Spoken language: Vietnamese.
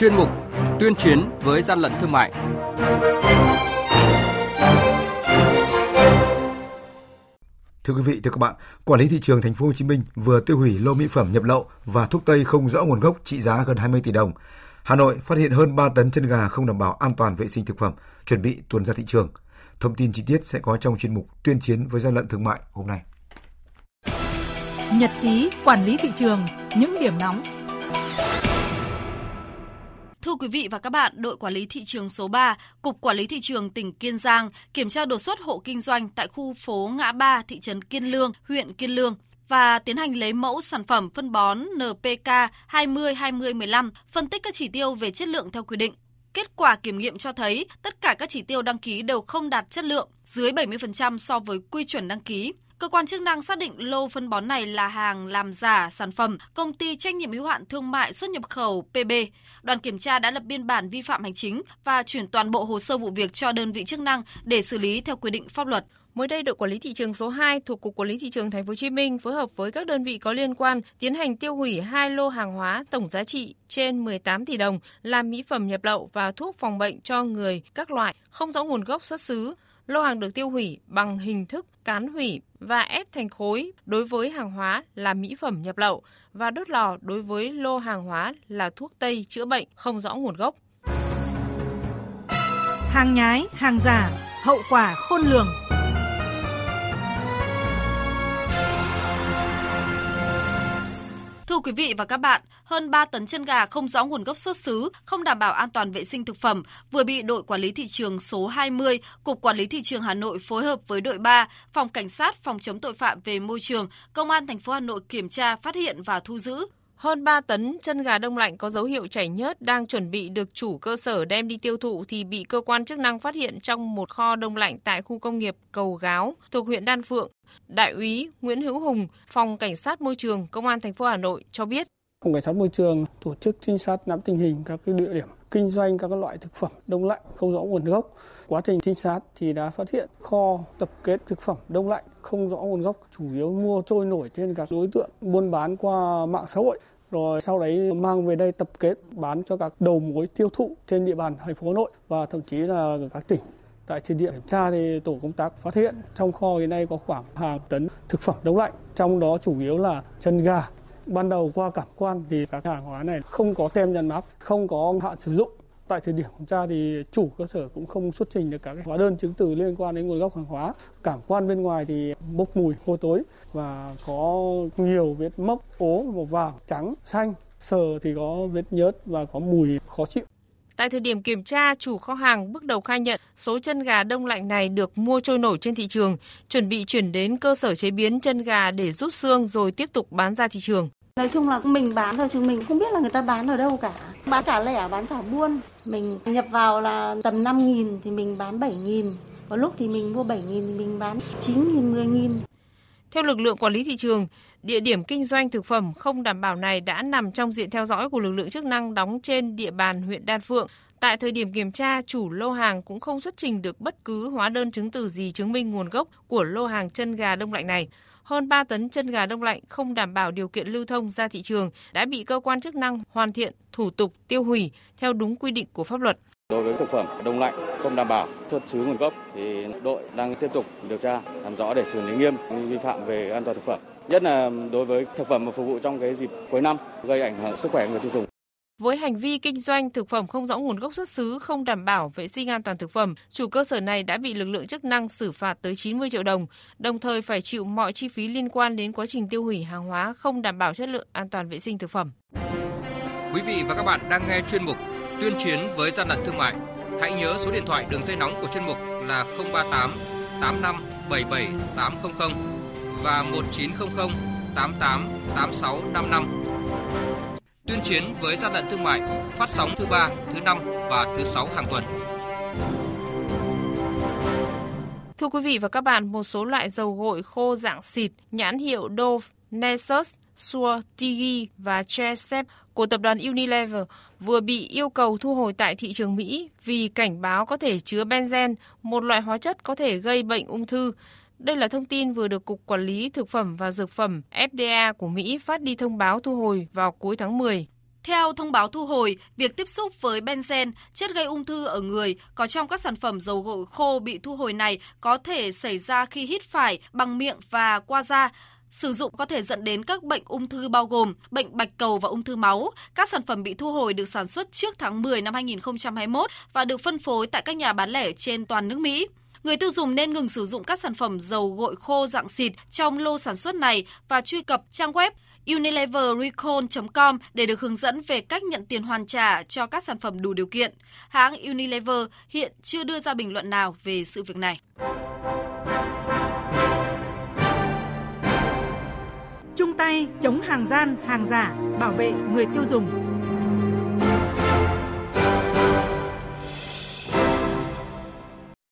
chuyên mục Tuyên chiến với gian lận thương mại. Thưa quý vị, thưa các bạn, quản lý thị trường thành phố Hồ Chí Minh vừa tiêu hủy lô mỹ phẩm nhập lậu và thuốc tây không rõ nguồn gốc trị giá gần 20 tỷ đồng. Hà Nội phát hiện hơn 3 tấn chân gà không đảm bảo an toàn vệ sinh thực phẩm, chuẩn bị tuần ra thị trường. Thông tin chi tiết sẽ có trong chuyên mục Tuyên chiến với gian lận thương mại hôm nay. Nhật ký quản lý thị trường, những điểm nóng Thưa quý vị và các bạn, đội quản lý thị trường số 3, Cục Quản lý thị trường tỉnh Kiên Giang kiểm tra đột xuất hộ kinh doanh tại khu phố Ngã Ba, thị trấn Kiên Lương, huyện Kiên Lương và tiến hành lấy mẫu sản phẩm phân bón NPK 20-20-15, phân tích các chỉ tiêu về chất lượng theo quy định. Kết quả kiểm nghiệm cho thấy tất cả các chỉ tiêu đăng ký đều không đạt chất lượng, dưới 70% so với quy chuẩn đăng ký. Cơ quan chức năng xác định lô phân bón này là hàng làm giả sản phẩm công ty trách nhiệm hữu hạn thương mại xuất nhập khẩu PB. Đoàn kiểm tra đã lập biên bản vi phạm hành chính và chuyển toàn bộ hồ sơ vụ việc cho đơn vị chức năng để xử lý theo quy định pháp luật. Mới đây, đội quản lý thị trường số 2 thuộc Cục Quản lý thị trường Thành phố Hồ Chí Minh phối hợp với các đơn vị có liên quan tiến hành tiêu hủy hai lô hàng hóa tổng giá trị trên 18 tỷ đồng là mỹ phẩm nhập lậu và thuốc phòng bệnh cho người các loại không rõ nguồn gốc xuất xứ. Lô hàng được tiêu hủy bằng hình thức cán hủy và ép thành khối đối với hàng hóa là mỹ phẩm nhập lậu và đốt lò đối với lô hàng hóa là thuốc tây chữa bệnh không rõ nguồn gốc. Hàng nhái, hàng giả, hậu quả khôn lường. Thưa quý vị và các bạn, hơn 3 tấn chân gà không rõ nguồn gốc xuất xứ, không đảm bảo an toàn vệ sinh thực phẩm vừa bị đội quản lý thị trường số 20, Cục Quản lý thị trường Hà Nội phối hợp với đội 3, Phòng Cảnh sát phòng chống tội phạm về môi trường, Công an thành phố Hà Nội kiểm tra, phát hiện và thu giữ. Hơn 3 tấn chân gà đông lạnh có dấu hiệu chảy nhớt đang chuẩn bị được chủ cơ sở đem đi tiêu thụ thì bị cơ quan chức năng phát hiện trong một kho đông lạnh tại khu công nghiệp Cầu Gáo thuộc huyện Đan Phượng. Đại úy Nguyễn Hữu Hùng, Phòng Cảnh sát Môi trường, Công an thành phố Hà Nội cho biết. Phòng Cảnh sát Môi trường tổ chức trinh sát nắm tình hình các cái địa điểm kinh doanh các loại thực phẩm đông lạnh không rõ nguồn gốc. Quá trình trinh sát thì đã phát hiện kho tập kết thực phẩm đông lạnh không rõ nguồn gốc, chủ yếu mua trôi nổi trên các đối tượng buôn bán qua mạng xã hội rồi sau đấy mang về đây tập kết bán cho các đầu mối tiêu thụ trên địa bàn thành phố Hà Nội và thậm chí là các tỉnh. Tại thời địa kiểm tra thì tổ công tác phát hiện trong kho hiện nay có khoảng hàng tấn thực phẩm đông lạnh, trong đó chủ yếu là chân gà. Ban đầu qua cảm quan thì các hàng hóa này không có tem nhãn mác, không có hạn sử dụng tại thời điểm kiểm tra thì chủ cơ sở cũng không xuất trình được các hóa đơn chứng từ liên quan đến nguồn gốc hàng hóa. Cảm quan bên ngoài thì bốc mùi hôi tối và có nhiều vết mốc ố màu vàng, trắng, xanh. Sờ thì có vết nhớt và có mùi khó chịu. Tại thời điểm kiểm tra, chủ kho hàng bước đầu khai nhận số chân gà đông lạnh này được mua trôi nổi trên thị trường, chuẩn bị chuyển đến cơ sở chế biến chân gà để rút xương rồi tiếp tục bán ra thị trường. Nói chung là mình bán thôi chứ mình không biết là người ta bán ở đâu cả. Bán cả lẻ, bán cả buôn. Mình nhập vào là tầm 5 nghìn thì mình bán 7 nghìn. Có lúc thì mình mua 7 nghìn thì mình bán 9 nghìn, 10 nghìn. Theo lực lượng quản lý thị trường, địa điểm kinh doanh thực phẩm không đảm bảo này đã nằm trong diện theo dõi của lực lượng chức năng đóng trên địa bàn huyện Đan Phượng. Tại thời điểm kiểm tra, chủ lô hàng cũng không xuất trình được bất cứ hóa đơn chứng từ gì chứng minh nguồn gốc của lô hàng chân gà đông lạnh này hơn 3 tấn chân gà đông lạnh không đảm bảo điều kiện lưu thông ra thị trường đã bị cơ quan chức năng hoàn thiện thủ tục tiêu hủy theo đúng quy định của pháp luật. Đối với thực phẩm đông lạnh không đảm bảo xuất xứ nguồn gốc thì đội đang tiếp tục điều tra làm rõ để xử lý nghiêm vi phạm về an toàn thực phẩm. Nhất là đối với thực phẩm mà phục vụ trong cái dịp cuối năm gây ảnh hưởng sức khỏe người tiêu dùng. Với hành vi kinh doanh thực phẩm không rõ nguồn gốc xuất xứ, không đảm bảo vệ sinh an toàn thực phẩm, chủ cơ sở này đã bị lực lượng chức năng xử phạt tới 90 triệu đồng, đồng thời phải chịu mọi chi phí liên quan đến quá trình tiêu hủy hàng hóa không đảm bảo chất lượng an toàn vệ sinh thực phẩm. Quý vị và các bạn đang nghe chuyên mục Tuyên chiến với gian lận thương mại. Hãy nhớ số điện thoại đường dây nóng của chuyên mục là 038 85 77 800 và 1900 88 86 55 tuyên chiến với gian lận thương mại phát sóng thứ ba, thứ năm và thứ sáu hàng tuần. Thưa quý vị và các bạn, một số loại dầu gội khô dạng xịt nhãn hiệu Dove, Nessus, Sure, Tigi và Chesep của tập đoàn Unilever vừa bị yêu cầu thu hồi tại thị trường Mỹ vì cảnh báo có thể chứa benzen, một loại hóa chất có thể gây bệnh ung thư. Đây là thông tin vừa được Cục Quản lý Thực phẩm và Dược phẩm FDA của Mỹ phát đi thông báo thu hồi vào cuối tháng 10. Theo thông báo thu hồi, việc tiếp xúc với benzen, chất gây ung thư ở người có trong các sản phẩm dầu gội khô bị thu hồi này có thể xảy ra khi hít phải bằng miệng và qua da, Sử dụng có thể dẫn đến các bệnh ung thư bao gồm bệnh bạch cầu và ung thư máu. Các sản phẩm bị thu hồi được sản xuất trước tháng 10 năm 2021 và được phân phối tại các nhà bán lẻ trên toàn nước Mỹ. Người tiêu dùng nên ngừng sử dụng các sản phẩm dầu gội khô dạng xịt trong lô sản xuất này và truy cập trang web unileverrecall.com để được hướng dẫn về cách nhận tiền hoàn trả cho các sản phẩm đủ điều kiện. Hãng Unilever hiện chưa đưa ra bình luận nào về sự việc này. Chung tay chống hàng gian, hàng giả, bảo vệ người tiêu dùng.